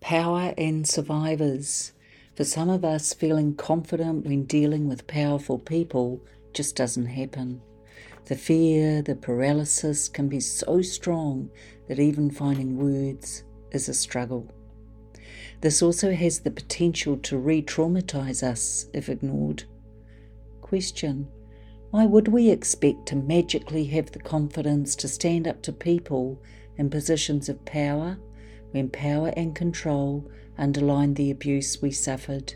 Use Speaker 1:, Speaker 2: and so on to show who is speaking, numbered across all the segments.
Speaker 1: Power and survivors. For some of us, feeling confident when dealing with powerful people just doesn't happen. The fear, the paralysis can be so strong that even finding words is a struggle. This also has the potential to re traumatize us if ignored. Question Why would we expect to magically have the confidence to stand up to people in positions of power when power and control underlined the abuse we suffered?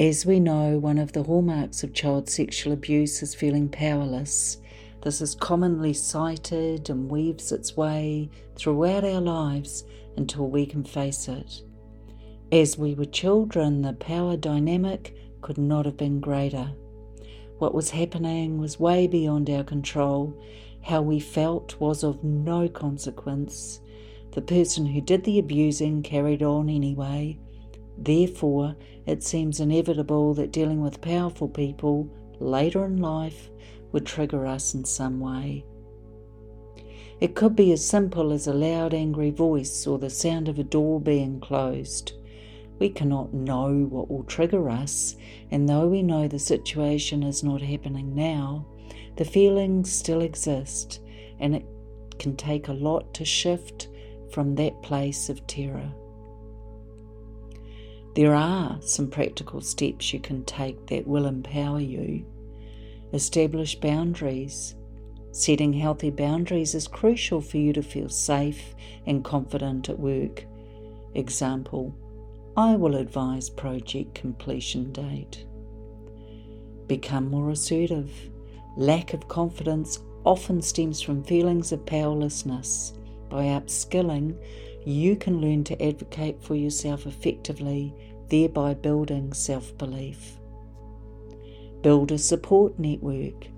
Speaker 1: As we know, one of the hallmarks of child sexual abuse is feeling powerless. This is commonly cited and weaves its way throughout our lives until we can face it. As we were children, the power dynamic could not have been greater. What was happening was way beyond our control. How we felt was of no consequence. The person who did the abusing carried on anyway. Therefore, it seems inevitable that dealing with powerful people later in life would trigger us in some way. It could be as simple as a loud, angry voice or the sound of a door being closed. We cannot know what will trigger us, and though we know the situation is not happening now, the feelings still exist, and it can take a lot to shift from that place of terror. There are some practical steps you can take that will empower you. Establish boundaries Setting healthy boundaries is crucial for you to feel safe and confident at work. Example I will advise project completion date. Become more assertive. Lack of confidence often stems from feelings of powerlessness. By upskilling, you can learn to advocate for yourself effectively, thereby building self belief. Build a support network.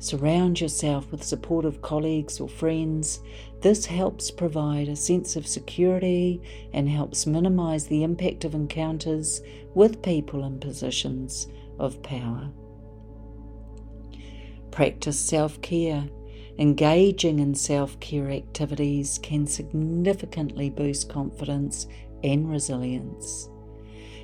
Speaker 1: Surround yourself with supportive colleagues or friends. This helps provide a sense of security and helps minimize the impact of encounters with people in positions of power. Practice self care. Engaging in self care activities can significantly boost confidence and resilience.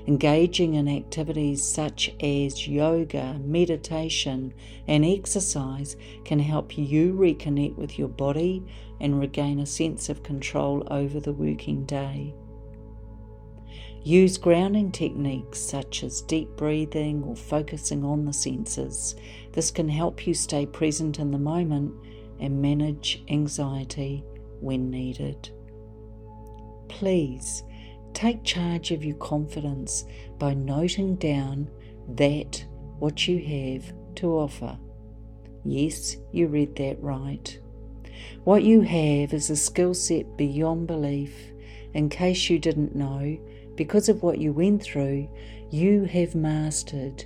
Speaker 1: Engaging in activities such as yoga, meditation, and exercise can help you reconnect with your body and regain a sense of control over the working day. Use grounding techniques such as deep breathing or focusing on the senses. This can help you stay present in the moment and manage anxiety when needed. Please Take charge of your confidence by noting down that what you have to offer. Yes, you read that right. What you have is a skill set beyond belief. In case you didn't know, because of what you went through, you have mastered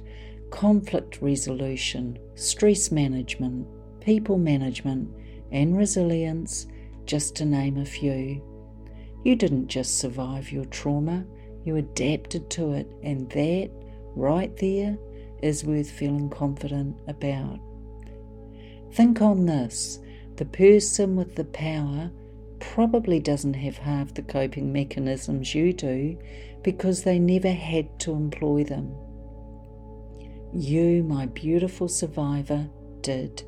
Speaker 1: conflict resolution, stress management, people management, and resilience, just to name a few. You didn't just survive your trauma, you adapted to it, and that right there is worth feeling confident about. Think on this the person with the power probably doesn't have half the coping mechanisms you do because they never had to employ them. You, my beautiful survivor, did,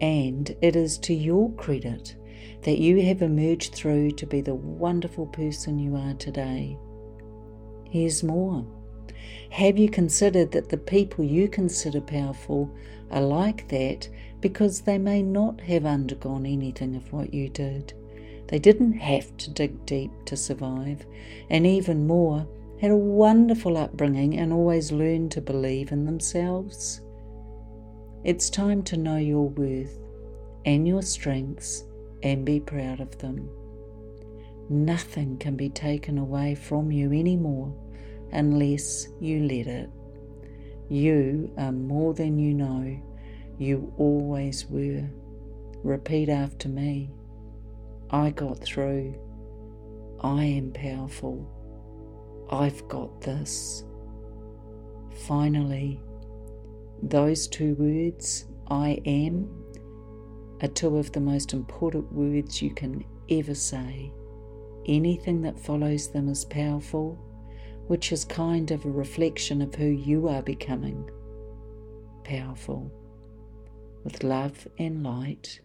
Speaker 1: and it is to your credit that you have emerged through to be the wonderful person you are today. Here's more. Have you considered that the people you consider powerful are like that because they may not have undergone anything of what you did? They didn't have to dig deep to survive, and even more, had a wonderful upbringing and always learned to believe in themselves. It's time to know your worth and your strengths and be proud of them. Nothing can be taken away from you anymore unless you let it. You are more than you know. You always were. Repeat after me. I got through. I am powerful. I've got this. Finally, those two words, I am, are two of the most important words you can ever say. anything that follows them is powerful, which is kind of a reflection of who you are becoming. Powerful. With love and light,